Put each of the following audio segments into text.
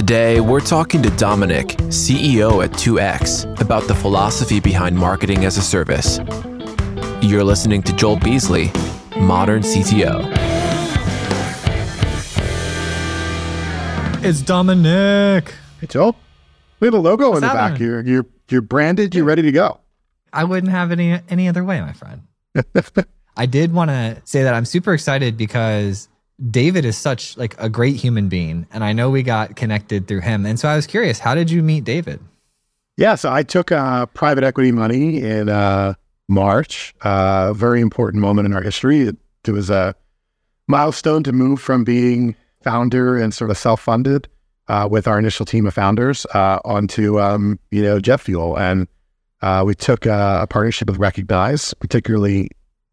Today, we're talking to Domenic, CEO at 2X, about the philosophy behind marketing as a service. You're listening to Joel Beasley, Modern CTO. It's Domenic. Hey, Joel. We have a logo What's in the back. happening? You're you're you're branded. You're ready to go. I wouldn't have any any other way, my friend. I did want to say that I'm super excited because David is such like a great human being, and I know we got connected through him. And so I was curious, how did you meet David? Yeah. So I took uh, private equity money in uh, March. Uh, a very important moment in our history. It, it was a milestone to move from being founder and sort of self-funded uh, with our initial team of founders uh, onto um, you know jet fuel, and uh, we took uh, a partnership with Recognize, particularly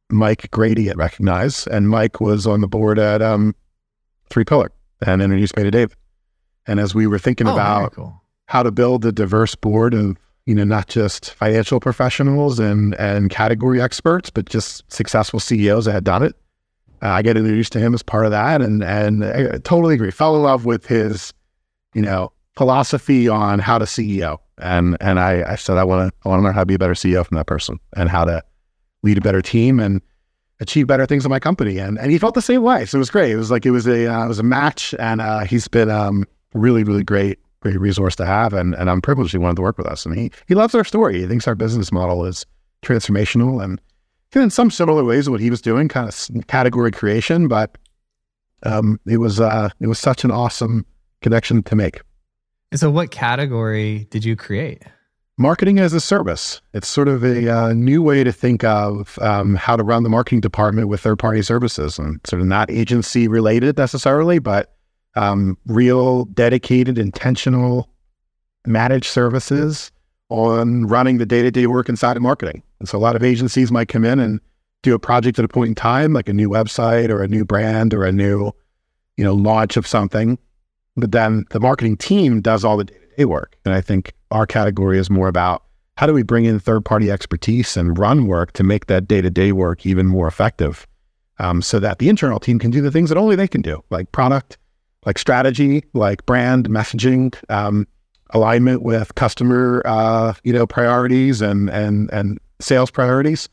Mike Grady at Recognize, and Mike was on the board at um, Three Pillar and introduced me to Dave. And as we were thinking Oh, about cool. how to build a diverse board of you know not just financial professionals and and category experts, but just successful CEOs that had done it. Uh, I get introduced to him as part of that, and and I totally agree. Fell in love with his you know philosophy on how to CEO, and and I, I said I want to I want to learn how to be a better CEO from that person and how to lead a better team and achieve better things in my company. And and he felt the same way, so it was great. It was like it was a uh, it was a match, and uh, he's been um, really really great great resource to have, and and I'm privileged he wanted to work with us, and he he loves our story. He thinks our business model is transformational and in some similar ways what he was doing, kind of category creation, but um, it was uh, it was such an awesome connection to make. And so, what category did you create? Marketing as a service. It's sort of a uh, new way to think of um, how to run the marketing department with third party services and sort of not agency related necessarily, but um, real, dedicated, intentional managed services on running the day to day work inside of marketing. And so a lot of agencies might come in and do a project at a point in time, like a new website or a new brand or a new, you know, launch of something. But then the marketing team does all the day to day work. And I think our category is more about how do we bring in third party expertise and run work to make that day to day work even more effective um, so that the internal team can do the things that only they can do, like product, like strategy, like brand messaging, um, alignment with customer, uh, you know, priorities and, and, and sales priorities.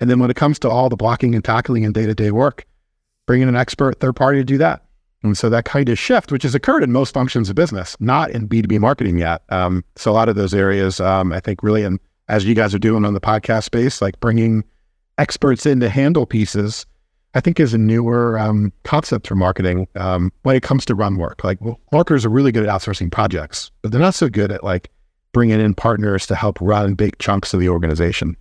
And then when it comes to all the blocking and tackling and day to day work, bring in an expert third party to do that. And so that kind of shift, which has occurred in most functions of business, not in B2B marketing yet. Um, so a lot of those areas, um, I think really, and as you guys are doing on the podcast space, like bringing experts in to handle pieces, I think is a newer um, concept for marketing um, when it comes to run work. Like well, marketers are really good at outsourcing projects, but they're not so good at like bringing in partners to help run big chunks of the organization.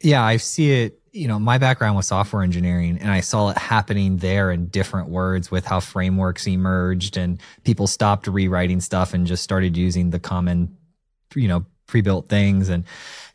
Yeah, I see it. You know, my background was software engineering, and I saw it happening there in different words with how frameworks emerged and people stopped rewriting stuff and just started using the common, you know, pre-built things and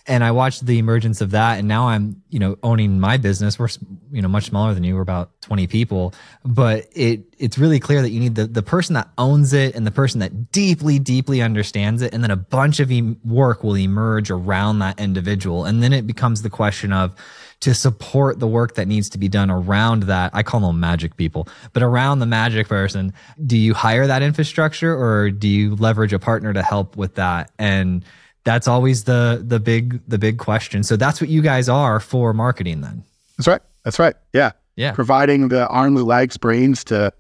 and I watched the emergence of that, and now I'm, you know, owning my business. We're, you know, much smaller than you. We're about 20 people, but it it's really clear that you need the the person that owns it and the person that deeply, deeply understands it, and then a bunch of work will emerge around that individual, and then it becomes the question of to support the work that needs to be done around that. I call them magic people, but around the magic person, do you hire that infrastructure or do you leverage a partner to help with that? And that's always the the big the big question. So that's what you guys are for marketing then. That's right. That's right. Yeah. Yeah. Providing the arms, legs, brains to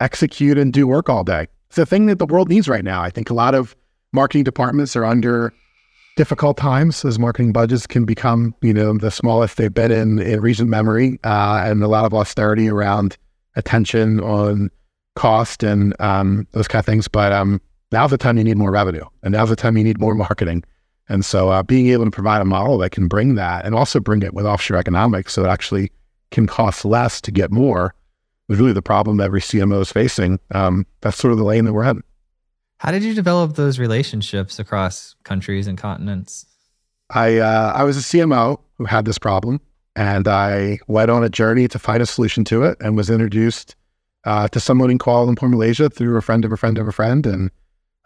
execute and do work all day. It's the thing that the world needs right now. I think a lot of marketing departments are under difficult times as marketing budgets can become, you know, the smallest they've been in, in recent memory, uh, and a lot of austerity around attention on cost and um, those kind of things. But um, now's the time you need more revenue, and now's the time you need more marketing. And so, uh, being able to provide a model that can bring that, and also bring it with offshore economics, so it actually can cost less to get more, is really the problem every CMO is facing. Um, that's sort of the lane that we're in. How did you develop those relationships across countries and continents? I uh, I was a CMO who had this problem, and I went on a journey to find a solution to it, and was introduced uh, to someone in Kuala Lumpur, Malaysia, through a friend of a friend of a friend, and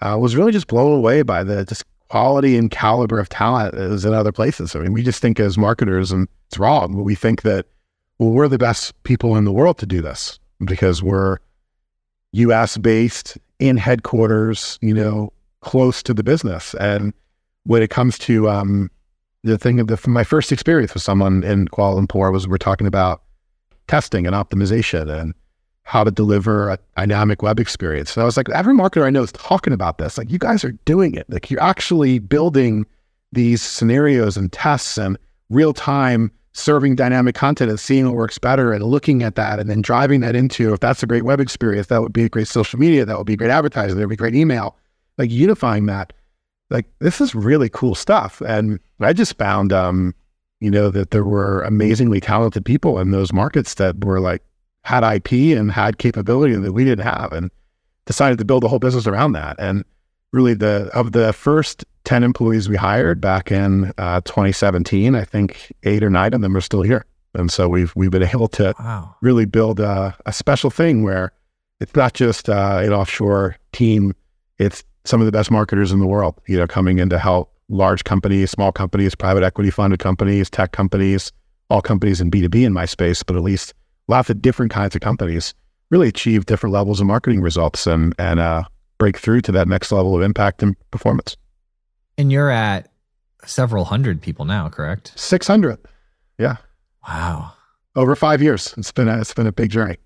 uh, was really just blown away by the just quality and caliber of talent that is in other places. I mean, we just think as marketers, and it's wrong, but we think that well, we're the best people in the world to do this because we're U.S. based in headquarters, you know, close to the business. And when it comes to um, the thing of the, my first experience with someone in Kuala Lumpur was we're talking about testing and optimization and how to deliver a dynamic web experience. And I was like, every marketer I know is talking about this. Like, you guys are doing it. Like, you're actually building these scenarios and tests and real time serving dynamic content and seeing what works better and looking at that and then driving that into if that's a great web experience, that would be a great social media, that would be great advertising, that would be great email. Like unifying that. Like this is really cool stuff. And I just found um, you know, that there were amazingly talented people in those markets that were like had IP and had capability that we didn't have and decided to build a whole business around that. And really the of the first 10 employees we hired back in uh, 2017, I think eight or nine of them are still here. And so we've we've been able to wow. really build a, a, special thing where it's not just uh, an offshore team; it's some of the best marketers in the world, you know, coming in to help large companies, small companies, private equity funded companies, tech companies, all companies in B two B in my space, but at least lots of different kinds of companies really achieve different levels of marketing results and and uh, break through to that next level of impact and performance. And you're at several hundred people now, correct? 600. Yeah. Wow. Over five years. It's been a, it's been a big journey.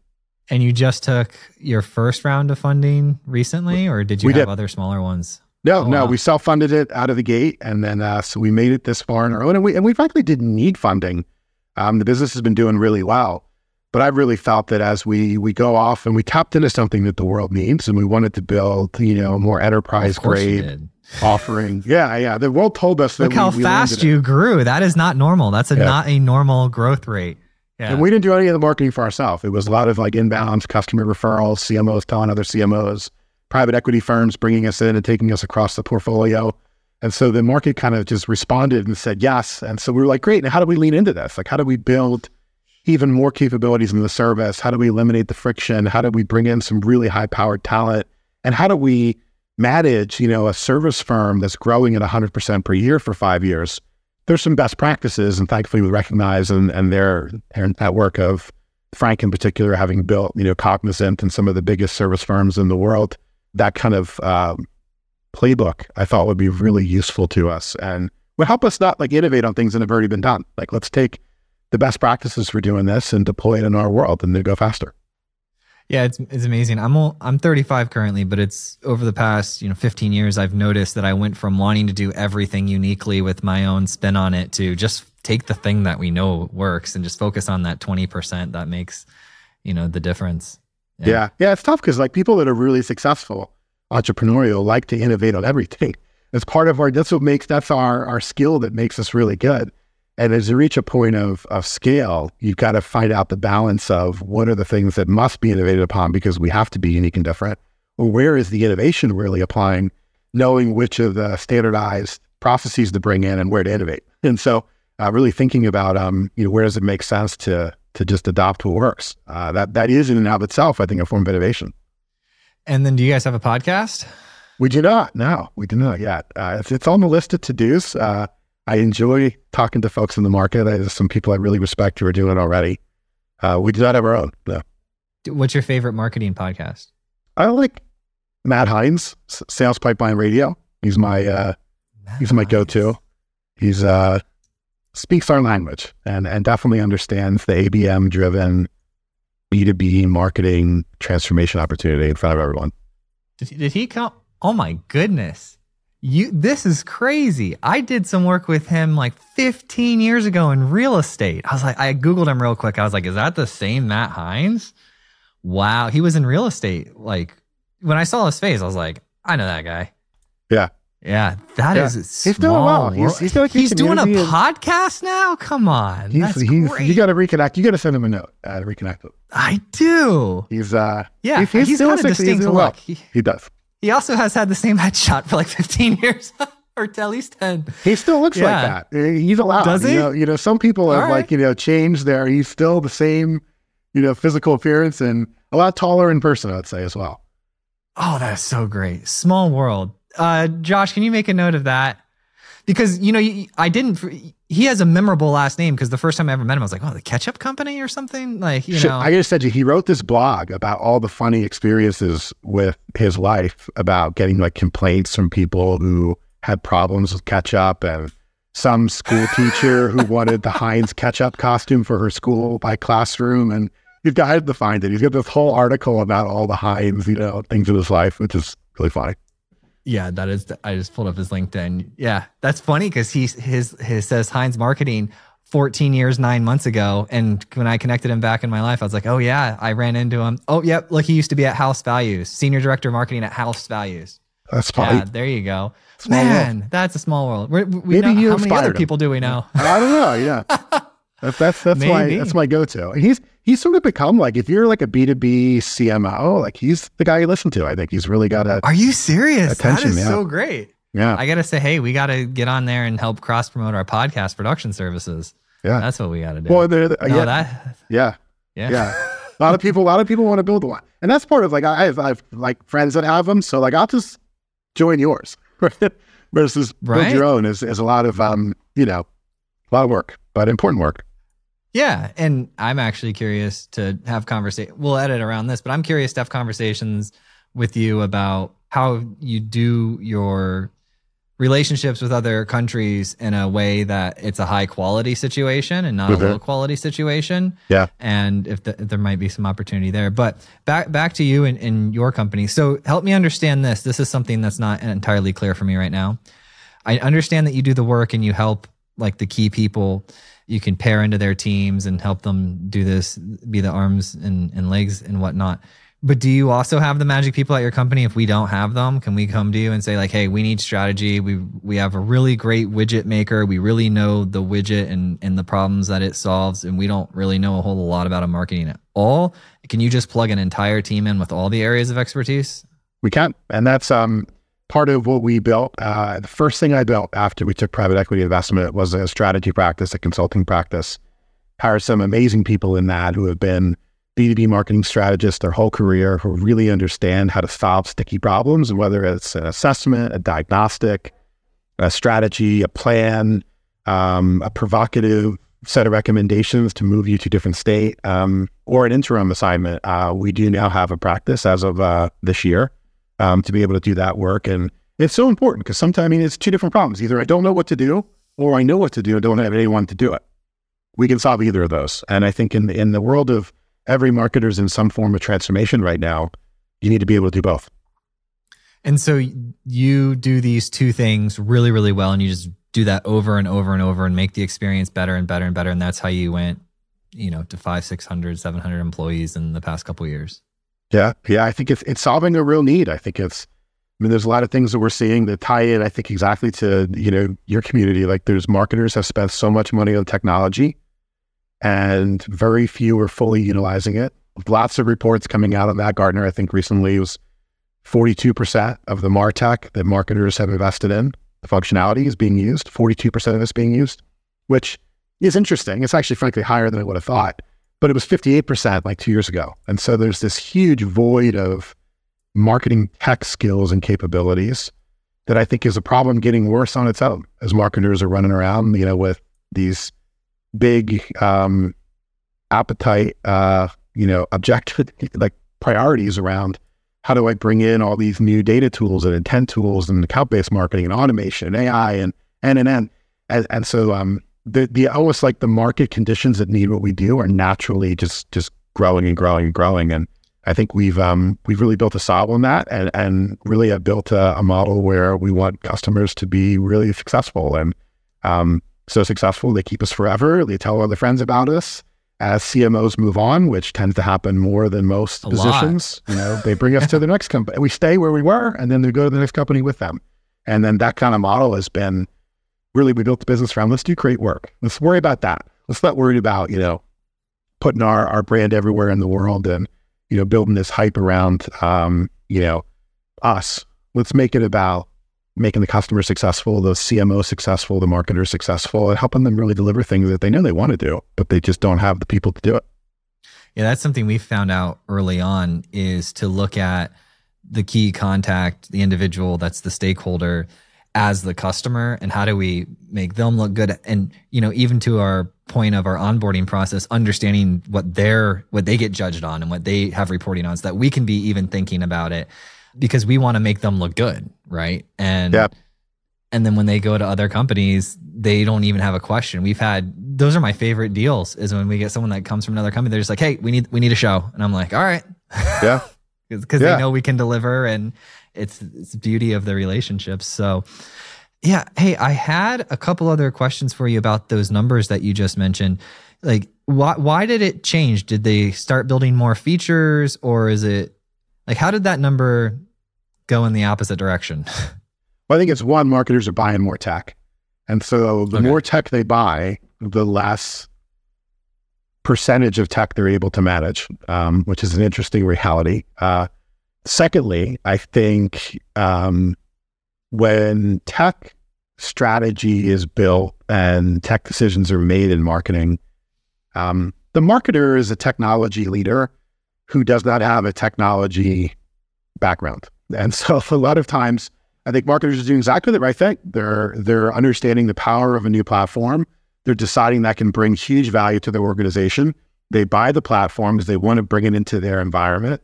And you just took your first round of funding recently, or did you we have did. other smaller ones? No, oh, no, wow. we self funded it out of the gate, and then uh, so we made it this far on our own, and we and we frankly didn't need funding. Um, the business has been doing really well, but I really felt that as we we go off and we tapped into something that the world needs, and we wanted to build, you know, more enterprise grade offering. Yeah, yeah. The world told us that. Look how we fast you grew. That is not normal. That's a, yeah. not a normal growth rate. Yeah. And we didn't do any of the marketing for ourselves. It was a lot of like inbounds, customer referrals, CMOs telling other CMOs, private equity firms bringing us in and taking us across the portfolio. And so the market kind of just responded and said yes. And so we were like, great. And how do we lean into this? Like, how do we build even more capabilities in the service? How do we eliminate the friction? How do we bring in some really high powered talent? And how do we manage, you know, a service firm that's growing at 100% per year for five years, there's some best practices. And thankfully, we recognize and, and their, their network of Frank in particular, having built, you know, Cognizant and some of the biggest service firms in the world, that kind of um, playbook I thought would be really useful to us and would help us not like innovate on things that have already been done. Like, let's take the best practices for doing this and deploy it in our world and then go faster. Yeah, it's it's amazing. I'm all, I'm 35 currently, but it's over the past you know 15 years I've noticed that I went from wanting to do everything uniquely with my own spin on it to just take the thing that we know works and just focus on that 20% that makes you know the difference. Yeah, yeah, yeah it's tough because like people that are really successful, entrepreneurial, like to innovate on everything. It's part of our. That's what makes that's our our skill that makes us really good. And as you reach a point of, of scale, you've got to find out the balance of what are the things that must be innovated upon because we have to be unique and different, or where is the innovation really applying, knowing which of the standardized processes to bring in and where to innovate. And so, uh, really thinking about, um, you know, where does it make sense to to just adopt what works? Uh, that that is in and of itself, I think, a form of innovation. And then, do you guys have a podcast? We do not. No, we do not yet. Uh, it's, it's on the list of to dos. Uh, I enjoy talking to folks in the market. There's some people I really respect who are doing it already. Uh, we do not have our own. No. What's your favorite marketing podcast? I like Matt Heinz, Sales Pipeline Radio. He's my uh, he's my go-to. He's uh, speaks our language and and definitely understands the ABM driven B2B marketing transformation opportunity in front of everyone. Did, did he come? Oh my goodness you this is crazy. I did some work with him like 15 years ago in real estate. I was like, I googled him real quick. I was like, is that the same Matt Heinz? Wow, he was in real estate. Like when I saw his face, I was like, I know that guy. Yeah. Yeah, that yeah. is he's doing well. He's, he's, doing, he's doing a and, podcast now. Come on, he's, That's he's, great. You got to reconnect. You got to send him a note uh, to reconnect with. I do. He's uh, yeah, he's, he's, he's distinct look. Well. He, he does. He also has had the same headshot for like 15 years. or at least 10. He still looks yeah. like that. He's allowed. Does he? You know, you know some people have right. like, you know, changed there. He's still the same, you know, physical appearance and a lot taller in person, I'd say as well. Oh, that's so great. Small world. Uh, Josh, can you make a note of that? Because you know I didn't. He has a memorable last name because the first time I ever met him, I was like, "Oh, the ketchup company or something." Like you know, I just said you, he wrote this blog about all the funny experiences with his life about getting like complaints from people who had problems with ketchup and some school teacher who wanted the Heinz ketchup costume for her school by classroom and you've got to find it. He's got this whole article about all the Heinz, you know, things in his life, which is really funny. Yeah, that is. I just pulled up his LinkedIn. Yeah, that's funny because he his his says Heinz Marketing 14 years, nine months ago. And when I connected him back in my life, I was like, oh, yeah, I ran into him. Oh, yep. Look, he used to be at HouseValues, Senior Director of Marketing at HouseValues. That's. Yeah, there you go. Man, world. that's a small world. We're, we Maybe know, you how many other him. people do we know? I don't know. Yeah. That's that's that's my that's my go-to. And he's he's sort of become like if you're like a B2B CMO, like he's the guy you listen to. I think he's really got a Are you serious? Attention, that is yeah. so great. Yeah. I gotta say, hey, we gotta get on there and help cross promote our podcast production services. Yeah. That's what we gotta do. Well, they're, no, yeah, that yeah. yeah. Yeah. a lot of people, a lot of people want to build one, and that's part of like I have, I have like friends that have them, so like I'll just join yours versus build Right. your own is is a lot of um you know a lot of work, but important work. Yeah, and I'm actually curious to have conversation. We'll edit around this, but I'm curious to have conversations with you about how you do your relationships with other countries in a way that it's a high quality situation and not Okay. a low quality situation. Yeah. and if, the, if there might be some opportunity there. But back back to you and, and your company. So help me understand this. This is something that's not entirely clear for me right now. I understand that you do the work and you help like the key people. You can pair into their teams and help them do this, be the arms and, and legs and whatnot. But do you also have the magic people at your company? If we don't have them, can we come to you and say like, "Hey, we need strategy. We we have a really great widget maker. We really know the widget and and the problems that it solves, and we don't really know a whole lot about a marketing at all. Can you just plug an entire team in with all the areas of expertise? We can, and that's um part of what we built. Uh, the first thing I built after we took private equity investment was a strategy practice, a consulting practice. Hired some amazing people in that who have been B2B marketing strategists their whole career who really understand how to solve sticky problems, whether it's an assessment, a diagnostic, a strategy, a plan, um, a provocative set of recommendations to move you to a different state, um, or an interim assignment. Uh, we do now have a practice as of uh, this year um, to be able to do that work. And it's so important because sometimes I mean, it's two different problems. Either I don't know what to do or I know what to do and don't have anyone to do it. We can solve either of those. And I think in, in the world of every marketer's in some form of transformation right now, you need to be able to do both. And so you do these two things really, really well, and you just do that over and over and over and make the experience better and better and better. And that's how you went, you know, to five, 600, 700 employees in the past couple years. Yeah. Yeah. I think it's, it's solving a real need. I think it's, I mean, there's a lot of things that we're seeing that tie in, I think, exactly to, you know, your community. Like there's marketers have spent so much money on technology and very few are fully utilizing it. Lots of reports coming out on that. Gartner, I think recently was 42% of the MarTech that marketers have invested in, the functionality is being used. 42% of it's being used, which is interesting. It's actually, frankly, higher than I would have thought, but it was 58% like two years ago. And so there's this huge void of marketing tech skills and capabilities that I think is a problem getting worse on its own as marketers are running around, you know, with these big um, appetite, uh, you know, objective like priorities around how do I bring in all these new data tools and intent tools and account based marketing and automation and AI and and and and and, and so um, the the almost like the market conditions that need what we do are naturally just just growing and growing and growing and I think we've um, we've really built a solve on that, and and really have built a, a model where we want customers to be really successful, and um, so successful they keep us forever. They tell other friends about us. As CMOs move on, which tends to happen more than most A positions, you know, they bring us to the next company. We stay where we were, and then they go to the next company with them. And then that kind of model has been really we built the business around. Let's do great work. Let's worry about that. Let's not worry about you know putting our our brand everywhere in the world and you know, building this hype around, um, you know, us. Let's make it about making the customer successful, the CMO successful, the marketer successful, and helping them really deliver things that they know they want to do, but they just don't have the people to do it. Yeah, that's something we found out early on is to look at the key contact, the individual that's the stakeholder, as the customer and how do we make them look good and you know even to our point of our onboarding process understanding what they're what they get judged on and what they have reporting on so that we can be even thinking about it because we want to make them look good right and Yep. and then when they go to other companies they don't even have a question we've had those are my favorite deals is when we get someone that comes from another company they're just like hey we need we need a show and i'm like all right Yeah. because Yeah. they know we can deliver and it's it's beauty of the relationships so yeah hey i had a couple other questions for you about those numbers that you just mentioned like why why did it change did they start building more features or is it like how did that number go in the opposite direction Well, I think it's one, marketers are buying more tech. And so the Okay. more tech they buy, the less percentage of tech they're able to manage, um, which is an interesting reality. Uh, secondly, I think um, when tech strategy is built and tech decisions are made in marketing, um, the marketer is a technology leader who does not have a technology background. And so a lot of times, I think marketers are doing exactly the right thing. They're they're understanding the power of a new platform. They're deciding that can bring huge value to their organization. They buy the platforms. They want to bring it into their environment.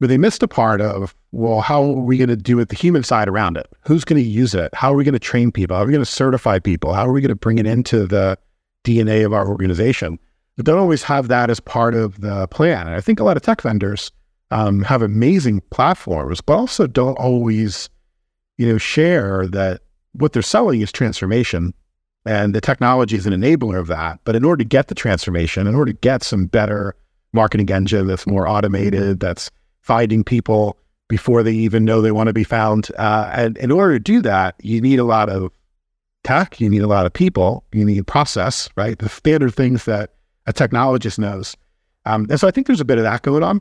But they missed a part of, well, how are we going to do it the human side around it? Who's going to use it? How are we going to train people? How are we going to certify people? How are we going to bring it into the DNA of our organization? But don't always have that as part of the plan. And I think a lot of tech vendors um, have amazing platforms, but also don't always you know, share that what they're selling is transformation and the technology is an enabler of that. But in order to get the transformation, in order to get some better marketing engine that's more automated, that's finding people before they even know they want to be found. Uh, and in order to do that, you need a lot of tech, you need a lot of people, you need process, right? The standard things that a technologist knows. Um, and so I think there's a bit of that going on.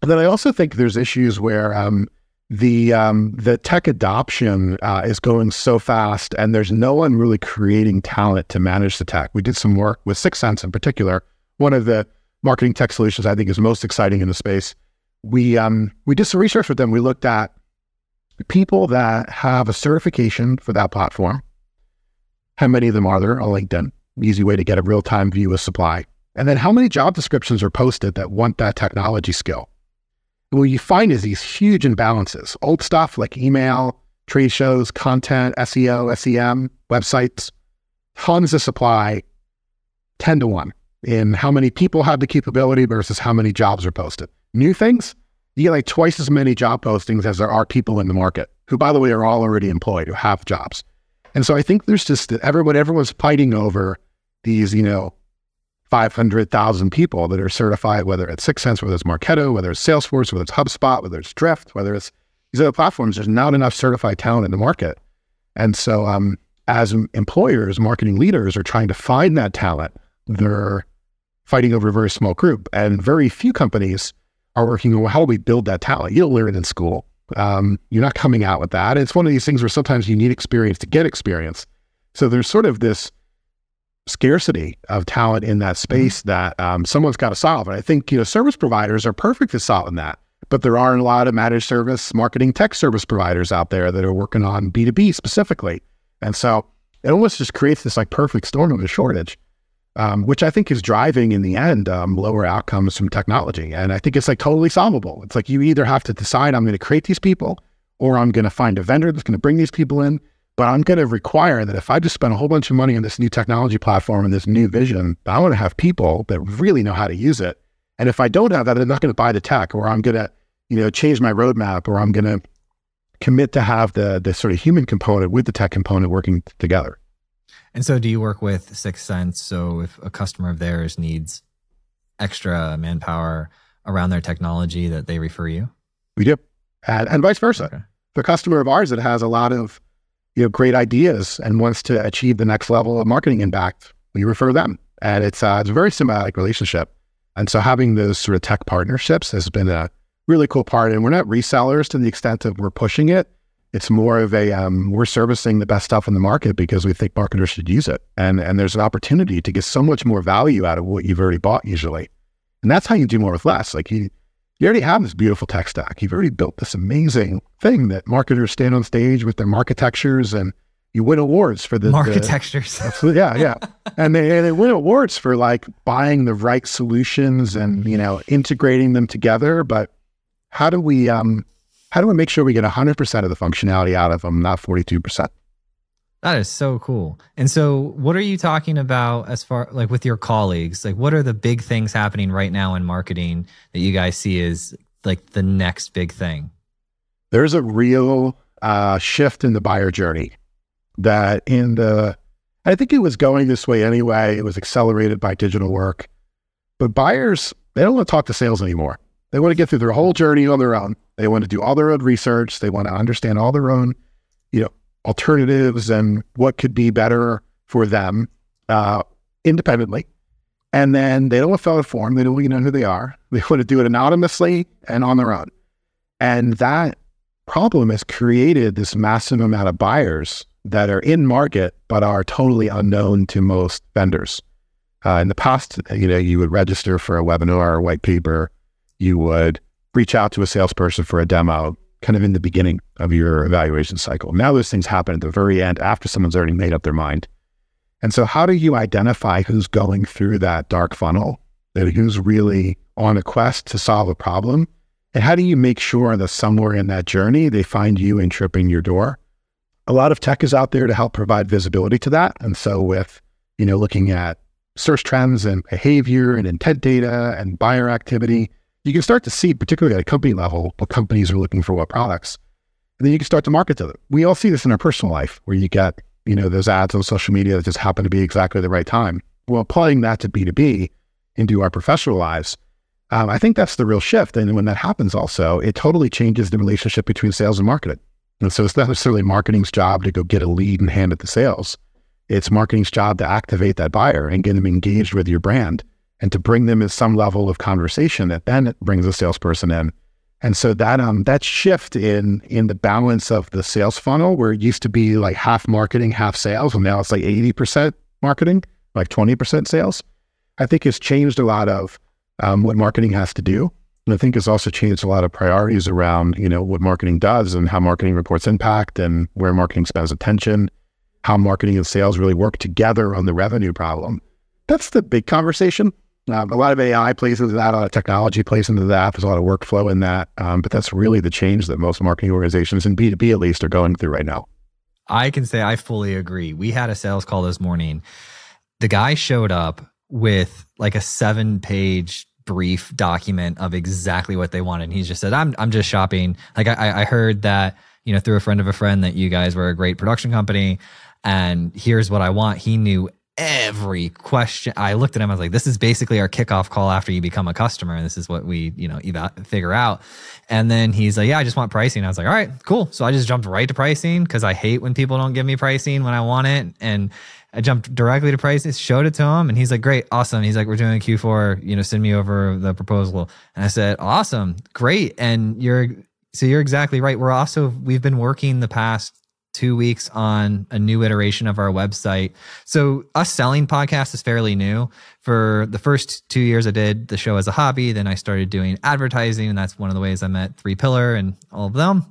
And then I also think there's issues where um, the um, the tech adoption uh, is going so fast, and there's no one really creating talent to manage the tech. We did some work with 6sense in particular. One of the marketing tech solutions I think is most exciting in the space. We um, we did some research with them. We looked at people that have a certification for that platform. How many of them are there on LinkedIn? Easy way to get a real time view of supply. And then how many job descriptions are posted that want that technology skill? what you find is these huge imbalances. Old stuff like email, trade shows, content, SEO, SEM, websites, tons of supply, 10 to 1 in how many people have the capability versus how many jobs are posted. New things, you get like twice as many job postings as there are people in the market, who, by the way, are all already employed, who have jobs. And so I think there's just everyone, everyone's fighting over these, you know, 500,000 people that are certified, whether it's 6sense, whether it's Marketo, whether it's Salesforce, whether it's HubSpot, whether it's Drift, whether it's these other platforms, there's not enough certified talent in the market. And so, um, as employers, marketing leaders are trying to find that talent, they're fighting over a very small group. And very few companies are working on well, how do we build that talent? You don't learn it in school. Um, you're not coming out with that. It's one of these things where sometimes you need experience to get experience. So there's sort of this scarcity of talent in that space that um, someone's got to solve. And I think you know service providers are perfect at solving that. But there are a lot of managed service marketing tech service providers out there that are working on B2B specifically. And so it almost just creates this like perfect storm of a shortage, um, which I think is driving in the end um, lower outcomes from technology. And I think it's like totally solvable. It's like you either have to decide I'm going to create these people or I'm going to find a vendor that's going to bring these people in. But I'm going to require that if I just spend a whole bunch of money on this new technology platform and this new vision, I want to have people that really know how to use it. And if I don't have that, I'm not going to buy the tech, or I'm going to, you know, change my roadmap, or I'm going to commit to have the the sort of human component with the tech component working together. And so, do you work with Sixth Sense? So, if a customer of theirs needs extra manpower around their technology, that they refer you. We do, and, and vice versa. Okay. The customer of ours that has a lot of you know great ideas and wants to achieve the next level of marketing impact, we refer them, and it's uh, it's a very symbiotic relationship. And so, having those sort of tech partnerships has been a really cool part. And we're not resellers to the extent that we're pushing it. It's more of a um, we're servicing the best stuff in the market because we think marketers should use it, and and there's an opportunity to get so much more value out of what you've already bought usually, and that's how you do more with less. Like you, you already have this beautiful tech stack. You've already built this amazing thing that marketers stand on stage with their architectures and you win awards for the architectures. Absolutely, yeah, yeah, and they they win awards for like buying the right solutions and you know integrating them together. But how do we um how do we make sure we get hundred percent of the functionality out of them, not forty two percent? That is so cool. And so, what are you talking about as far like with your colleagues? Like, what are the big things happening right now in marketing that you guys see as like the next big thing? There's a real uh, shift in the buyer journey that in the, I think it was going this way anyway. It was accelerated by digital work, but buyers they don't want to talk to sales anymore. They want to get through their whole journey on their own. They want to do all their own research. They want to understand all their own, you know, alternatives and what could be better for them uh, independently. And then they don't want to fill out a form. They don't want to know who they are. They want to do it anonymously and on their own. And that problem has created this massive amount of buyers that are in market but are totally unknown to most vendors. Uh, in the past, you know, you would register for a webinar or a white paper. You would reach out to a salesperson for a demo kind of in the beginning of your evaluation cycle. Now those things happen at the very end after someone's already made up their mind. And so how do you identify who's going through that dark funnel, that who's really on a quest to solve a problem? And how do you make sure that somewhere in that journey they find you and tripping your door? A lot of tech is out there to help provide visibility to that. And so with, you know, looking at search trends and behavior and intent data and buyer activity, you can start to see, particularly at a company level, what companies are looking for, what products. And then you can start to market to them. We all see this in our personal life where you get, you know, those ads on social media that just happen to be exactly the right time. Well, applying that to B2B into our professional lives, um, I think that's the real shift. And when that happens also, it totally changes the relationship between sales and marketing. And so it's not necessarily marketing's job to go get a lead and hand it to sales. It's marketing's job to activate that buyer and get them engaged with your brand and to bring them in some level of conversation that then brings a salesperson in. And so that um that shift in in the balance of the sales funnel, where it used to be like half marketing, half sales, and now it's like eighty percent marketing, like twenty percent sales, I think has changed a lot of um, what marketing has to do. And I think it's also changed a lot of priorities around you know what marketing does and how marketing reports impact and where marketing spends attention, how marketing and sales really work together on the revenue problem. That's the big conversation. Um, a lot of AI plays into that, a lot of technology plays into that. There's a lot of workflow in that. Um, but that's really the change that most marketing organizations, and B2B at least, are going through right now. I can say I fully agree. We had a sales call this morning. The guy showed up with like a seven page brief document of exactly what they wanted. And he just said, I'm, I'm just shopping. Like I, I heard that, you know, through a friend of a friend that you guys were a great production company and here's what I want. He knew every question. I looked at him. I was like, "This is basically our kickoff call after you become a customer, and this is what we, you know, eva- figure out." And then he's like, "Yeah, I just want pricing." I was like, "All right, cool." So I just jumped right to pricing because I hate when people don't give me pricing when I want it, and I jumped directly to pricing, showed it to him, and he's like, "Great, awesome." He's like, "We're doing a Q4. You know, send me over the proposal." And I said, "Awesome, great." And you're so you're exactly right. We're also we've been working the past two weeks on a new iteration of our website. So, us selling podcasts is fairly new. For the first two years, I did the show as a hobby. Then I started doing advertising, and that's one of the ways I met Three Pillar and all of them.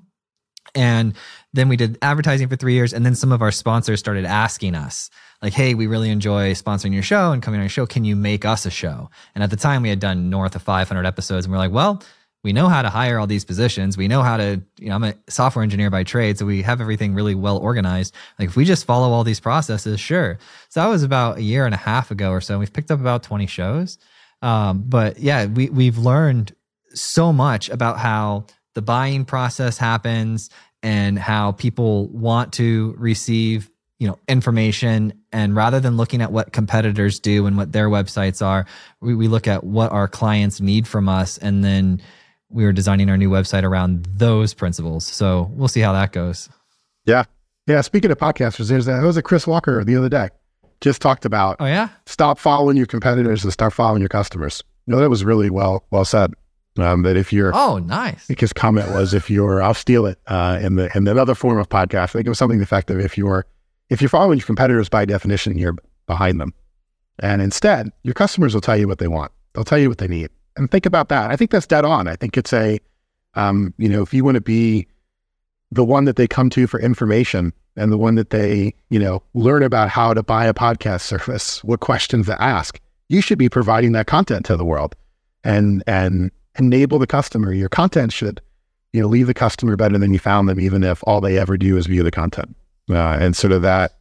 And then we did advertising for three years. And then some of our sponsors started asking us, like, hey, we really enjoy sponsoring your show and coming on your show. Can you make us a show? And at the time, we had done north of 500 episodes. And we're like, well, we know how to hire all these positions. We know how to, you know, I'm a software engineer by trade, so we have everything really well organized. Like if we just follow all these processes, sure. So that was about a year and a half ago or so. We've picked up about 20 shows. Um, but yeah, we we've learned so much about how the buying process happens and how people want to receive you know information and rather than looking at what competitors do and what their websites are we, we look at what our clients need from us and then we were designing our new website around those principles. So we'll see how that goes. Yeah. Yeah. Speaking of podcasters, there's that was a Chris Walker the other day. Just talked about oh yeah, stop following your competitors and start following your customers. You know, that was really well well said. Um, that if you're oh nice, his comment was if you're I'll steal it uh, in the in another form of podcast. I think it was something effective. If you're if you're following your competitors by definition, you're behind them, and instead your customers will tell you what they want. They'll tell you what they need. And think about that. I think that's dead on. I think it's a, um, you know, if you want to be the one that they come to for information and the one that they, you know, learn about how to buy a podcast service, what questions to ask, you should be providing that content to the world and and enable the customer. Your content should, you know, leave the customer better than you found them, even if all they ever do is view the content. Uh, and sort of that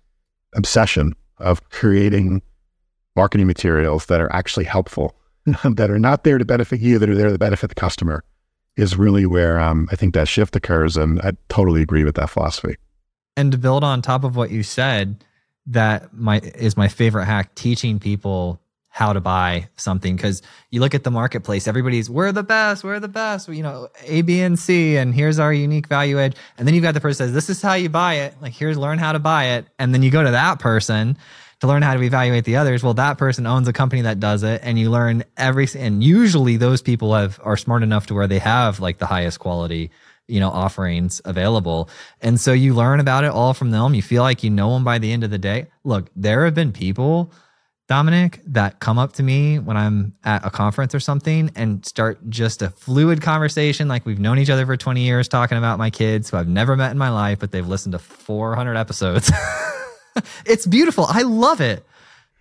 obsession of creating marketing materials that are actually helpful, that are not there to benefit you, that are there to benefit the customer, is really where um, I think that shift occurs. And I totally agree with that philosophy. And to build on top of what you said, that my is my favorite hack teaching people how to buy something because you look at the marketplace everybody's we're the best we're the best you know a b and c and here's our unique value edge and then you've got the person says this is how you buy it like here's learn how to buy it and then you go to that person to learn how to evaluate the others well that person owns a company that does it and you learn every and usually those people have are smart enough to where they have like the highest quality you know offerings available. And so you learn about it all from them. You feel like you know them by the end of the day. Look there have been people Domenic, that come up to me when I'm at a conference or something and start just a fluid conversation like we've known each other for 20 years talking about my kids who I've never met in my life, but they've listened to 400 episodes. it's beautiful. I love it.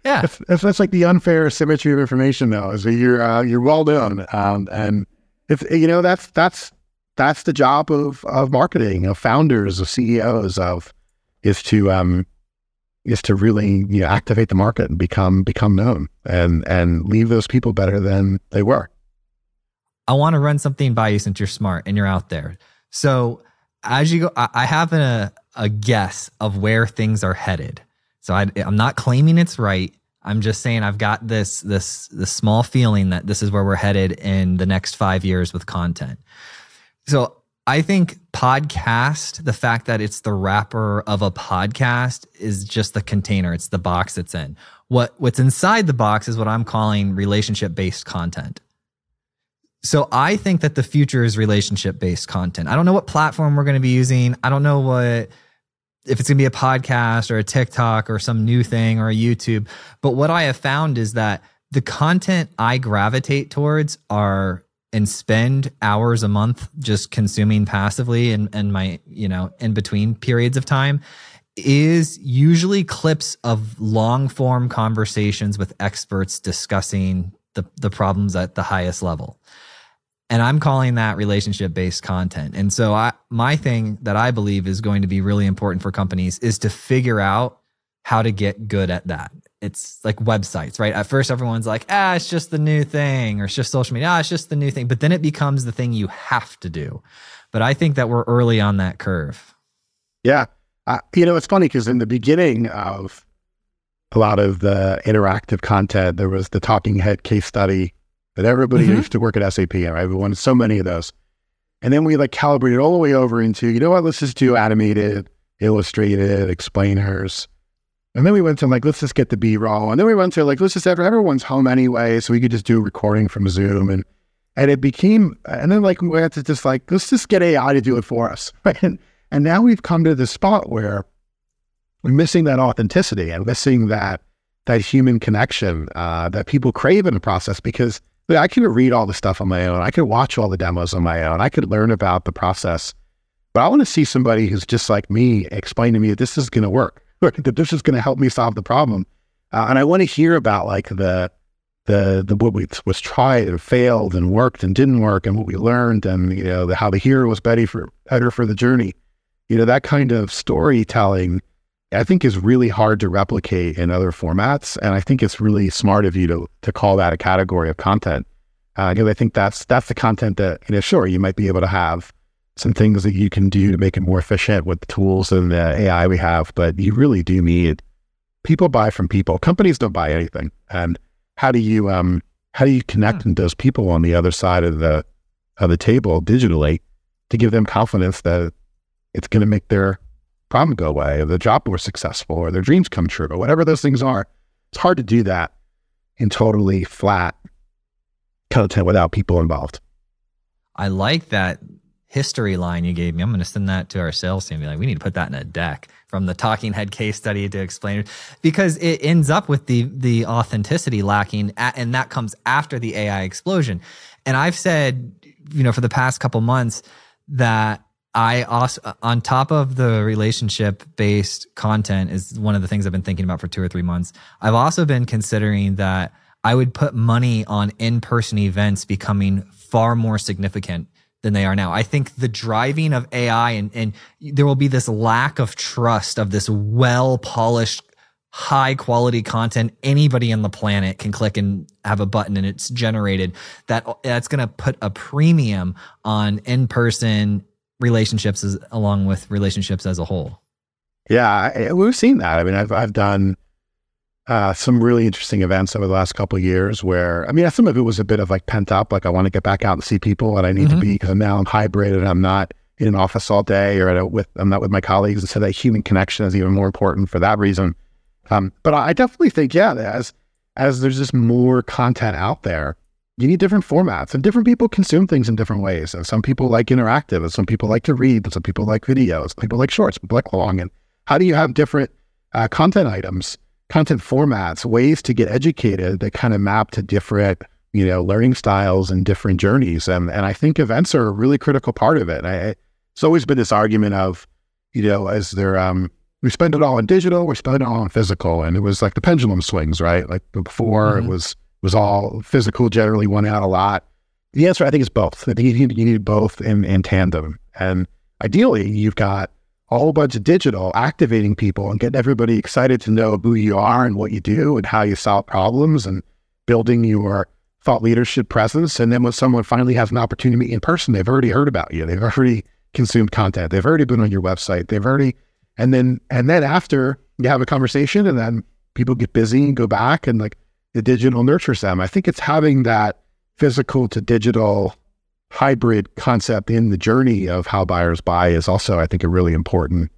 Yeah. If, if that's like the unfair symmetry of information though, is that you're, uh, you're well known. Um, and if, you know, that's, that's, that's the job of, of marketing, of founders, of CEOs, of, is to, um, is to really you know, activate the market and become become known and and leave those people better than they were. I want to run something by you since you're smart and you're out there. So as you go, I have a, a guess of where things are headed. So I, I'm not claiming it's right. I'm just saying I've got this this this small feeling that this is where we're headed in the next five years with content. So I think podcast, the fact that it's the wrapper of a podcast is just the container, it's the box it's in. What what's inside the box is what I'm calling relationship based content. So I think that the future is relationship based content. I don't know what platform we're going to be using. I don't know what if it's going to be a podcast or a TikTok or some new thing or a YouTube, but what I have found is that the content I gravitate towards are and spend hours a month just consuming passively and and my you know in between periods of time is usually clips of long form conversations with experts discussing the the problems at the highest level and i'm calling that relationship based content and so i my thing that i believe is going to be really important for companies is to figure out how to get good at that it's like websites, right? At first, everyone's like, ah, it's just the new thing, or it's just social media, ah, it's just the new thing. But then it becomes the thing you have to do. But I think that we're early on that curve. Yeah. Uh, you know, it's funny because in the beginning of a lot of the interactive content, there was the talking head case study that everybody mm-hmm. used to work at SAP, right? We wanted so many of those. And then we like calibrated all the way over into, you know what, let's just do animated, illustrated, explainers and then we went to like, let's just get the B roll. And then we went to like, let's just have everyone's home anyway. So we could just do a recording from Zoom. And and it became, and then like we had to just like, let's just get AI to do it for us. Right. And, and now we've come to the spot where we're missing that authenticity and missing that that human connection uh, that people crave in the process because I could read all the stuff on my own. I could watch all the demos on my own. I could learn about the process. But I want to see somebody who's just like me explain to me that this is going to work that this is going to help me solve the problem. Uh, and I want to hear about like the the the what we was tried and failed and worked and didn't work and what we learned and you know the, how the hero was better for better for the journey. You know that kind of storytelling, I think, is really hard to replicate in other formats, and I think it's really smart of you to to call that a category of content because uh, I think that's that's the content that you know sure you might be able to have some things that you can do to make it more efficient with the tools and the AI we have, but you really do need people buy from people. Companies don't buy anything. And how do you um how do you connect yeah. Hmm. those people on the other side of the of the table digitally to give them confidence that it's going to make their problem go away or the job more successful or their dreams come true or whatever those things are. It's hard to do that in totally flat content without people involved. I like that history line you gave me. I'm going to send that to our sales team. And be like, we need to put that in a deck from the talking head case study to explain it because it ends up with the the authenticity lacking, and that comes after the AI explosion. And I've said, you know, for the past couple months that I also, on top of the relationship based content, is one of the things I've been thinking about for two or three months. I've also been considering that I would put money on in person events becoming far more significant than they are now. I think the driving of AI and, and there will be this lack of trust of this well polished, high quality content anybody on the planet can click and have a button and it's generated that that's going to put a premium on in person relationships as, along with relationships as a whole. Yeah, I, we've seen that. I mean, I've I've done uh, some really interesting events over the last couple of years where, I mean, some of it was a bit of like pent up, like I want to get back out and see people and I need mm-hmm. to be because now I'm hybrid and I'm not in an office all day or a, with, I'm not with my colleagues. And so that human connection is even more important for that reason. Um, but I definitely think, yeah, as, as there's just more content out there, you need different formats and different people consume things in different ways. And some people like interactive and some people like to read and some people like videos, people like shorts, people like long. And how do you have different uh, content items content formats, ways to get educated that kind of map to different, you know, learning styles and different journeys. And and I think events are a really critical part of it. I, it's always been this argument of, you know, as they're um we spend it all on digital, we spend it all on physical. And it was like the pendulum swings, right? Like before mm-hmm. it was was all physical generally won out a lot. The answer I think is both. I think you need, you need both in, in tandem. And ideally you've got a whole bunch of digital, activating people and getting everybody excited to know who you are and what you do and how you solve problems and building your thought leadership presence. And then when someone finally has an opportunity in person, they've already heard about you. They've already consumed content. They've already been on your website. They've already, and then, and then after you have a conversation and then people get busy and go back and like the digital nurtures them. I think it's having that physical to digital hybrid concept in the journey of how buyers buy is also, I think, a really important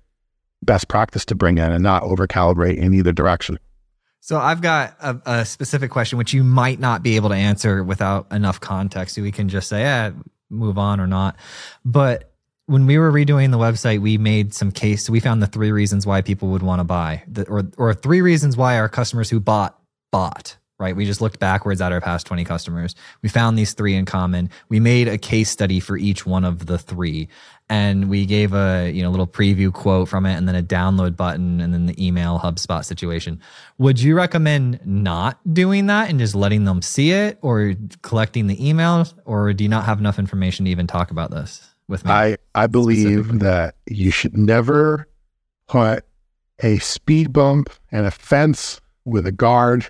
best practice to bring in and not over calibrate in either direction. So I've got a, a, specific question which you might not be able to answer without enough context. So we can just say, eh, move on or not. But when we were redoing the website, we made some case. We found the three reasons why people would want to buy, the, or or three reasons why our customers who bought bought right? We just looked backwards at our past 20 customers. We found these three in common. We made a case study for each one of the three. And we gave a you know little preview quote from it and then a download button and then the email HubSpot situation. Would you recommend not doing that and just letting them see it or collecting the emails? Or do you not have enough information to even talk about this with me? I, I believe that you should never put a speed bump and a fence with a guard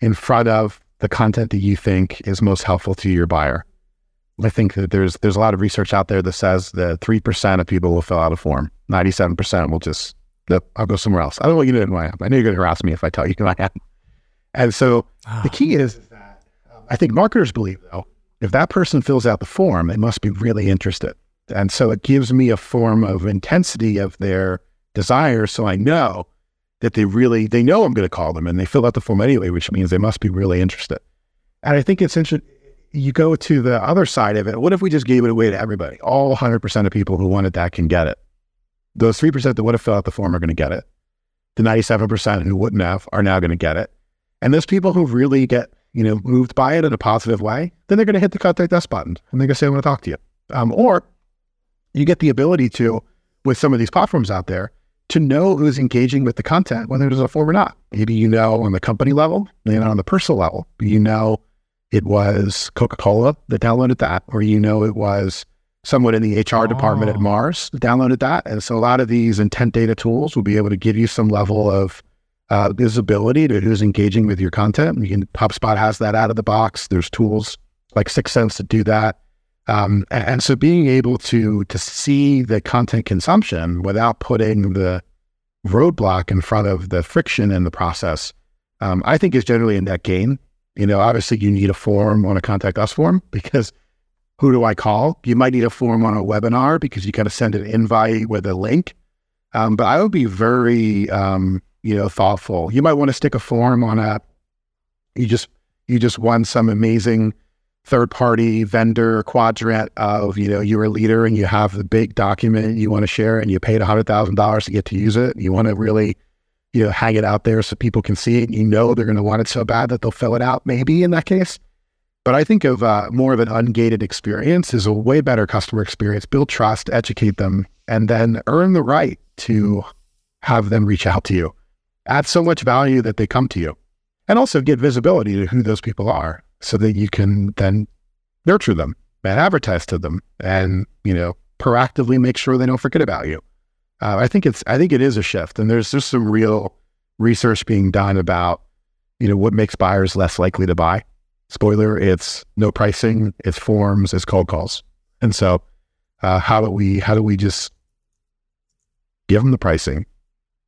in front of the content that you think is most helpful to your buyer. I think that there's there's a lot of research out there that says that three percent of people will fill out a form. Ninety seven percent will just I'll go somewhere else. I don't want you to know who I am. I know you're going to harass me if I tell you who I am. And so oh. the key is, is that um, I think marketers believe though if that person fills out the form, they must be really interested. And so it gives me a form of intensity of their desire, so I know that they really they know I'm going to call them and they fill out the form anyway, which means they must be really interested. And I think it's interesting. You go to the other side of it. What if we just gave it away to everybody? All 100% of people who wanted that can get it. Those 3% that would have filled out the form are going to get it. The 97% who wouldn't have are now going to get it. And those people who really get, you know, moved by it in a positive way, then they're going to hit the contact us button and they're going to say, I want to talk to you. Um, or you get the ability to, with some of these platforms out there, to know who's engaging with the content, whether it's a form or not. Maybe you know on the company level, maybe not on the personal level. You know it was Coca Cola that downloaded that, or you know it was someone in the HR oh. department at oh. Mars that downloaded that. And so a lot of these intent data tools will be able to give you some level of uh, visibility to who's engaging with your content. You can, HubSpot has that out of the box. There's tools like 6sense to do that. Um, and so being able to to see the content consumption without putting the roadblock in front of the friction in the process, um, I think is generally a net gain. You know, obviously you need a form on a contact us form because who do I call? You might need a form on a webinar because you got to send an invite with a link. Um, but I would be very, um, you know, thoughtful. You might want to stick a form on a. You just you just won some amazing third party vendor quadrant of, you know, you're a leader and you have the big document you want to share and you paid $100,000 to get to use it. You want to really, you know, hang it out there so people can see it. You know, they're going to want it so bad that they'll fill it out, maybe in that case. But I think of uh, more of an ungated experience is a way better customer experience. Build trust, educate them, and then earn the right to have them reach out to you. Add so much value that they come to you, and also get visibility to who those people are, so that you can then nurture them and advertise to them, and you know proactively make sure they don't forget about you. Uh, I think it's I think it is a shift, and there's just some real research being done about you know what makes buyers less likely to buy Spoiler, it's no pricing, it's forms, it's cold calls. And so uh, how do we how do we just give them the pricing,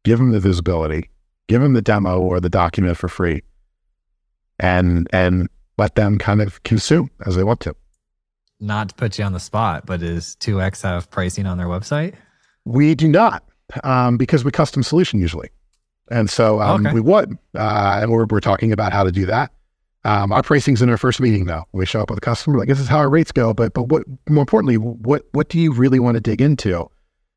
give them the visibility, give them the demo or the document for free, and and let them kind of consume as they want to. Not to put you on the spot, but is 2x have pricing on their website? We do not, um, because we custom solution usually. And so um, okay. we would. Uh, and we're, we're talking about how to do that. Um, our pricing's in our first meeting though. We show up with a customer, like this is how our rates go. But but what more importantly, what what do you really want to dig into?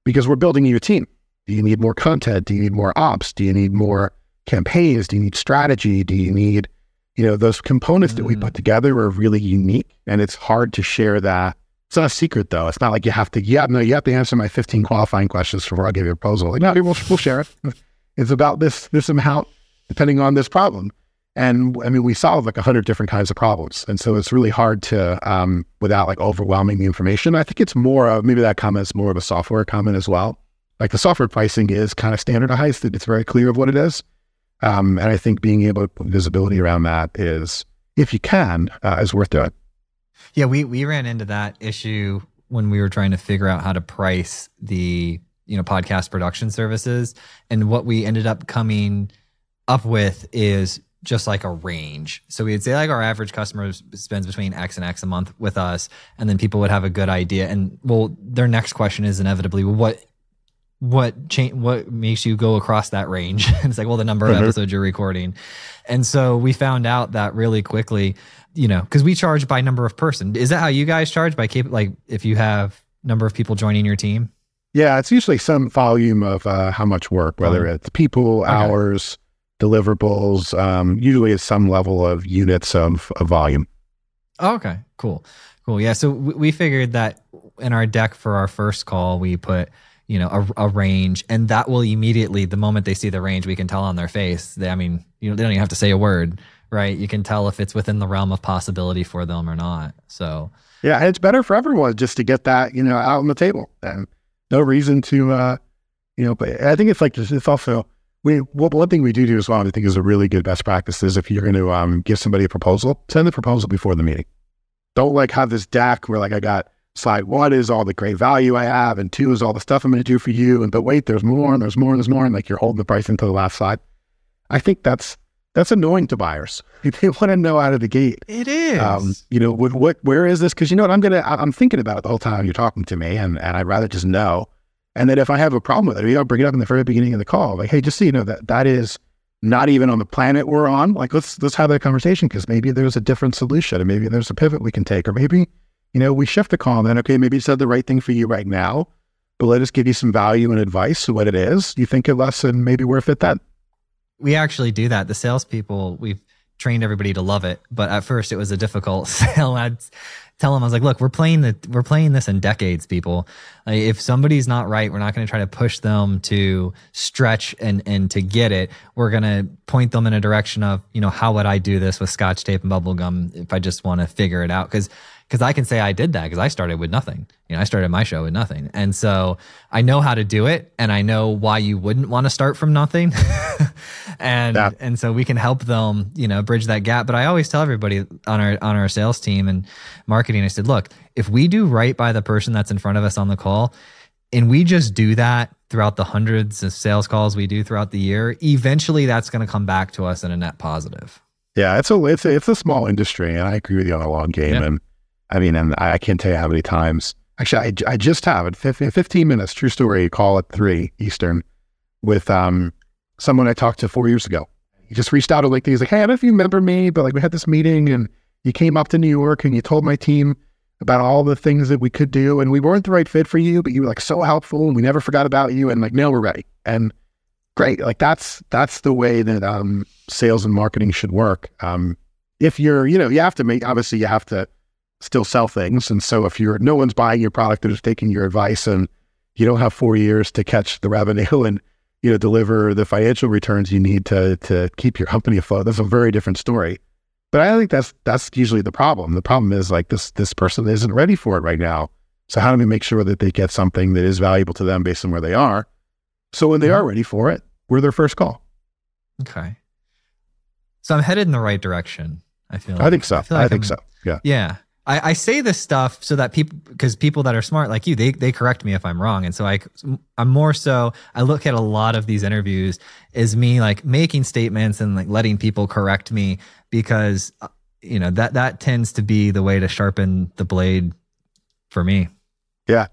Because we're building your team. Do you need more content? Do you need more ops? Do you need more campaigns? Do you need strategy? Do you need, you know, those components mm. that we put mm. together are really unique and it's hard to share that. It's not a secret though. It's not like you have to, yeah, no, you have to answer my 15 qualifying questions before I give you a proposal. Like, no, we'll, we'll share it. It's about this, this amount depending on this problem. And I mean, we solve like a hundred different kinds of problems. And so it's really hard to, um, without like overwhelming the information. I think it's more of, maybe that comment is more of a software comment as well. Like the software pricing is kind of standardized. It's very clear of what it is. Um, and I think being able to put visibility around that is, if you can, uh, is worth doing. Yeah, we, we ran into that issue when we were trying to figure out how to price the, you know, podcast production services. And what we ended up coming up with is just like a range. So we'd say like our average customer spends between X and X a month with us, and then people would have a good idea. And well, their next question is inevitably, well, what what change what makes you go across that range? it's like, well, the number of mm-hmm. episodes you're recording. And so we found out that really quickly, you know, because we charge by number of person. Is that how you guys charge by cap- like if you have number of people joining your team? Yeah, it's usually some volume of uh, how much work, whether um, it's people, okay. hours, deliverables. Um, usually, it's some level of units of, of volume. Oh, okay, cool, cool. Yeah, so we, we figured that in our deck for our first call, we put you know a, a, range, and that will immediately, the moment they see the range, we can tell on their face. They, I mean, you know, they don't even have to say a word, right? You can tell if it's within the realm of possibility for them or not. So. Yeah, it's better for everyone just to get that, you know, out on the table. And no reason to, uh, you know, but I think it's like, it's also, we well, one thing we do do as well, I think is a really good best practice is if you're going to um, give somebody a proposal, send the proposal before the meeting. Don't like have this deck where like I got slide one is all the great value I have, and two is all the stuff I'm going to do for you, and but wait, there's more, and there's more, and there's more, and like you're holding the price into the last slide. I think that's that's annoying to buyers. They want to know out of the gate. It is. Um, you know, what, what, where is this? Because you know what, I'm gonna, I'm thinking about it the whole time you're talking to me, and and I'd rather just know. And then if I have a problem with it, maybe I'll bring it up in the very beginning of the call. Like, hey, just so you know that that is not even on the planet we're on. Like, let's let's have that conversation because maybe there's a different solution, and maybe there's a pivot we can take, or maybe you know we shift the call. Then okay, maybe it's not the right thing for you right now, but let us give you some value and advice what it is. You think of us, and maybe we're fit then. We actually do that. The salespeople we've trained everybody to love it, but at first it was a difficult sale. I'd tell them I was like, look, we're playing the we're playing this in decades, people. Like, if somebody's not right, we're not going to try to push them to stretch and and to get it. We're going to point them in a direction of, you know, how would I do this with scotch tape and bubble gum if I just want to figure it out? Because because I can say I did that because I started with nothing. You know, I started my show with nothing. And so I know how to do it and I know why you wouldn't want to start from nothing. and yeah. and so we can help them, you know, bridge that gap. But I always tell everybody on our on our sales team and marketing, I said, look, if we do right by the person that's in front of us on the call, and we just do that throughout the hundreds of sales calls we do throughout the year, eventually that's going to come back to us in a net positive. Yeah, it's a it's a, it's a small industry, and I agree with you on a long game. And I mean, and I, can't tell you how many times. Actually, I, I just have it 15 minutes, true story, call at three Eastern with um, someone I talked to four years ago. He just reached out to like, he's like, hey, I don't know if you remember me, but like we had this meeting and you came up to New York and you told my team about all the things that we could do, and we weren't the right fit for you, but you were like so helpful, and we never forgot about you, and like now we're ready. And great, like that's that's the way that um, sales and marketing should work. Um, if you're, you know, you have to make obviously you have to still sell things, and so if you're no one's buying your product, they're just taking your advice, and you don't have four years to catch the revenue and you know deliver the financial returns you need to to keep your company afloat. That's a very different story. But I think that's that's usually the problem. The problem is like this this person isn't ready for it right now. So how do we make sure that they get something that is valuable to them based on where they are? So when they mm-hmm. are ready for it, we're their first call. Okay. So I'm headed in the right direction. I feel. Like. I think so. I, like I think I'm, so. Yeah. Yeah. I, I say this stuff so that people, because people that are smart like you, they they correct me if I'm wrong, and so I I'm more so I look at a lot of these interviews as me like making statements and like letting people correct me because uh, you know that that tends to be the way to sharpen the blade for me. Yeah.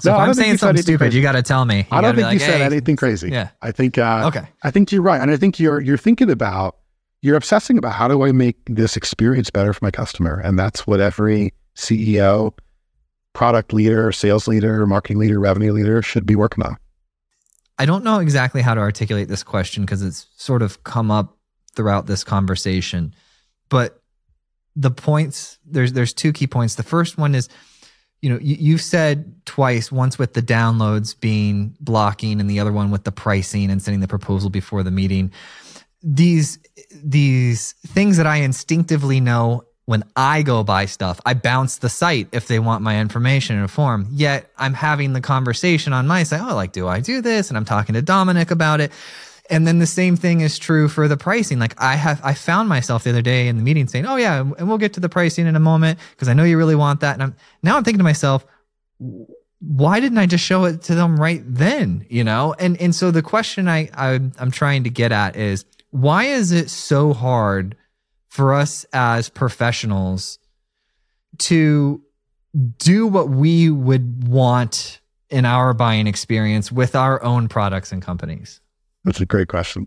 So no, if I'm saying something stupid, crazy. you got to tell me. You I don't think like, you said hey. anything crazy. Yeah. I think. Uh, okay. I think you're right, and I think you're you're thinking about you're obsessing about how do I make this experience better for my customer, and that's what every CEO, product leader, sales leader, marketing leader, revenue leader should be working on. I don't know exactly how to articulate this question because it's sort of come up throughout this conversation but the points there's there's two key points. The first one is, you know, you, you've said twice, once with the downloads being blocking, and the other one with the pricing and sending the proposal before the meeting. These these things that I instinctively know when I go buy stuff, I bounce the site if they want my information in a form. Yet I'm having the conversation on my site. Oh, like, do I do this? And I'm talking to Domenic about it. And then the same thing is true for the pricing. Like I have, I found myself the other day in the meeting saying, "Oh yeah, and we'll get to the pricing in a moment because I know you really want that." And I'm now I'm thinking to myself, why didn't I just show it to them right then? You know, and and so the question I, I I'm trying to get at is why is it so hard for us as professionals to do what we would want in our buying experience with our own products and companies? That's a great question.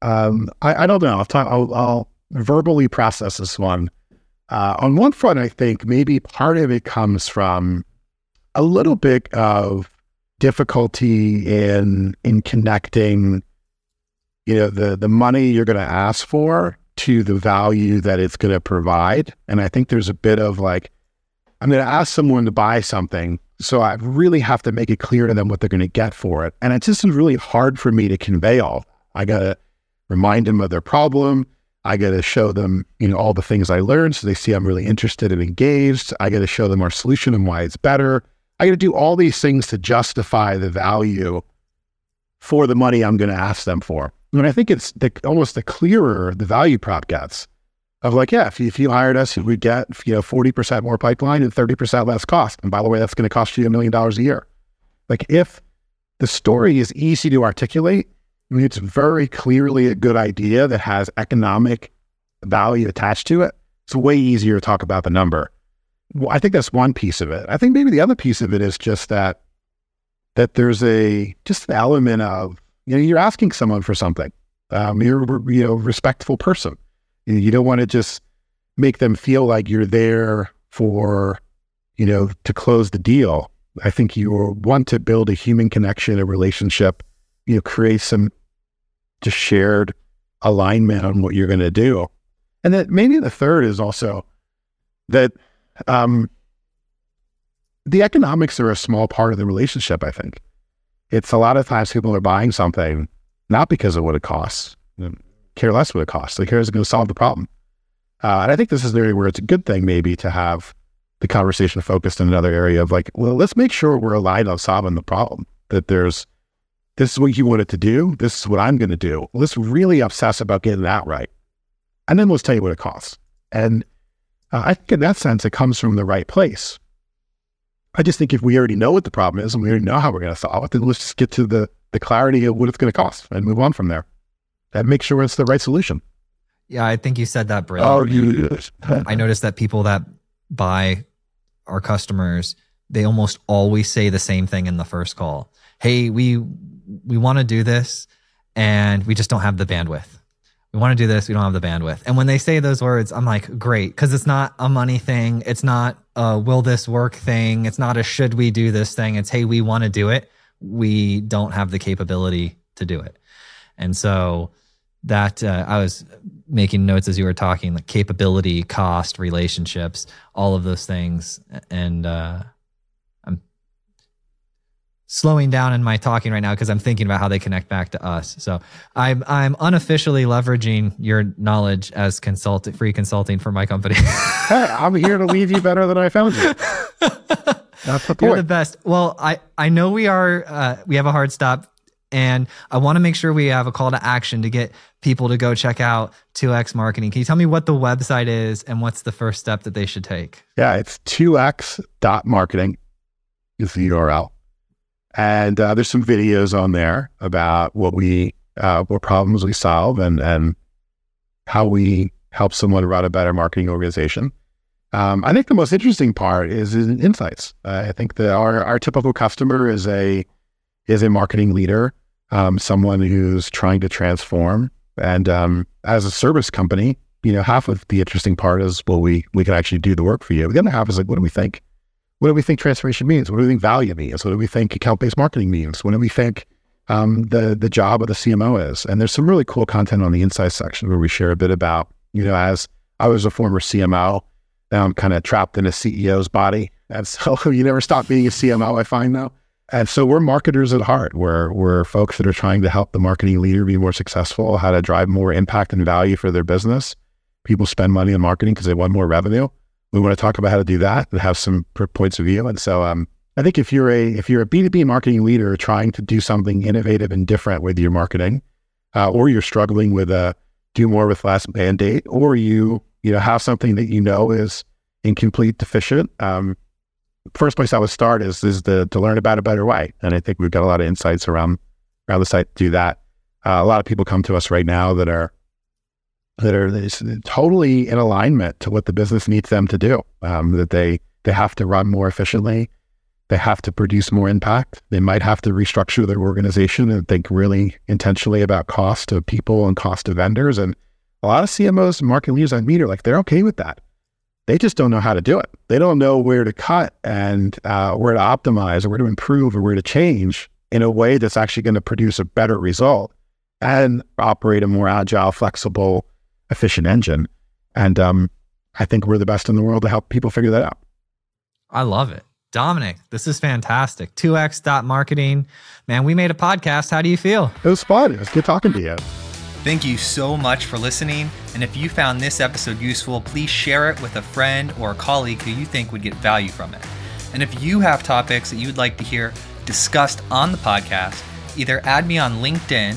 Um, I, I, don't know. I'll, I'll, verbally process this one. Uh, on one front, I think maybe part of it comes from a little bit of difficulty in in connecting, you know, the the money you're going to ask for to the value that it's going to provide. And I think there's a bit of like, I'm going to ask someone to buy something so I really have to make it clear to them what they're going to get for it. And it's just really hard for me to convey all. I got to remind them of their problem. I got to show them, you know, all the things I learned so they see I'm really interested and engaged. I got to show them our solution and why it's better. I got to do all these things to justify the value for the money I'm going to ask them for. And I think it's the, almost the clearer the value prop gets, of like, yeah, if you, if you hired us, we'd get, you know, 40% more pipeline and 30% less cost. And by the way, that's going to cost you a million dollars a year. Like if the story is easy to articulate, I mean, it's very clearly a good idea that has economic value attached to it. It's way easier to talk about the number. Well, I think that's one piece of it. I think maybe the other piece of it is just that that there's a just an element of you know you're asking someone for something. Um, you're you know respectful person. You don't want to just make them feel like you're there for, you know, to close the deal. I think you want to build a human connection, a relationship, you know, create some just shared alignment on what you're going to do. And then maybe the third is also that um, the economics are a small part of the relationship, I think. It's a lot of times people are buying something not because of what it costs care less what it costs. They care is going to solve the problem. Uh, and I think this is an area where it's a good thing maybe to have the conversation focused in another area of like, well, let's make sure we're aligned on solving the problem. That there's this is what you wanted to do. This is what I'm going to do. Let's really obsess about getting that right, and then let's tell you what it costs. And uh, I think in that sense, it comes from the right place. I just think if we already know what the problem is and we already know how we're going to solve it, then let's just get to the the clarity of what it's going to cost and move on from there and make sure it's the right solution. Yeah, I think you said that brilliantly. Oh, you, I noticed that people that buy our customers, they almost always say the same thing in the first call. Hey, we we want to do this and we just don't have the bandwidth. we want to do this. We don't have the bandwidth. And when they say those words, I'm like, great, because it's not a money thing. It's not a will this work thing. It's not a should we do this thing. It's hey, we want to do it. We don't have the capability to do it. And so that uh, I was making notes as you were talking, like capability, cost, relationships, all of those things. And uh, slowing down in my talking right now because I'm thinking about how they connect back to us. So I'm I'm unofficially leveraging your knowledge as consult free consulting for my company. hey, I'm here to leave you better than I found you. That's the point. You're the best. Well, I I know we are uh, we have a hard stop and I want to make sure we have a call to action to get people to go check out 2x marketing. Can you tell me what the website is and what's the first step that they should take? Yeah, it's 2x.marketing is the URL. And uh, there's some videos on there about what we, uh, what problems we solve and, and how we help someone run a better marketing organization. Um, I think the most interesting part is, is insights. Uh, I think that our, our typical customer is a, is a marketing leader, um, someone who's trying to transform. And um, as a service company, you know, half of the interesting part is, well, we we can actually do the work for you. The other half is like, what do we think? What do we think transformation means? What do we think value means? What do we think account based marketing means? What do we think um, the the job of the CMO is? And there's some really cool content on the insights section where we share a bit about, you know, as I was a former CMO, now I'm kind of trapped in a CEO's body, and so you never stop being a CMO. I find now. And so we're marketers at heart. We're, we're folks that are trying to help the marketing leader be more successful, how to drive more impact and value for their business. People spend money on marketing because they want more revenue. We want to talk about how to do that and have some points of view. And so um, I think if you're a if you're a B2B marketing leader trying to do something innovative and different with your marketing, uh, or you're struggling with a do more with less mandate, or you you know have something that you know is incomplete, deficient, um, first place I would start is is the, to learn about a better way. And I think we've got a lot of insights around around the site to do that. Uh, a lot of people come to us right now that are that are totally in alignment to what the business needs them to do. Um, that they they have to run more efficiently, they have to produce more impact. They might have to restructure their organization and think really intentionally about cost of people and cost of vendors. And a lot of CMOs and market leaders I meet are like they're okay with that they just don't know how to do it. They don't know where to cut and uh, where to optimize or where to improve or where to change in a way that's actually going to produce a better result and operate a more agile, flexible, efficient engine. And um, I think we're the best in the world to help people figure that out. I love it. Domenic, this is fantastic. 2x marketing. Man, we made a podcast. How do you feel? It was fun. It was good talking to you. Thank you so much for listening. And if you found this episode useful, please share it with a friend or a colleague who you think would get value from it. And if you have topics that you would like to hear discussed on the podcast, either add me on LinkedIn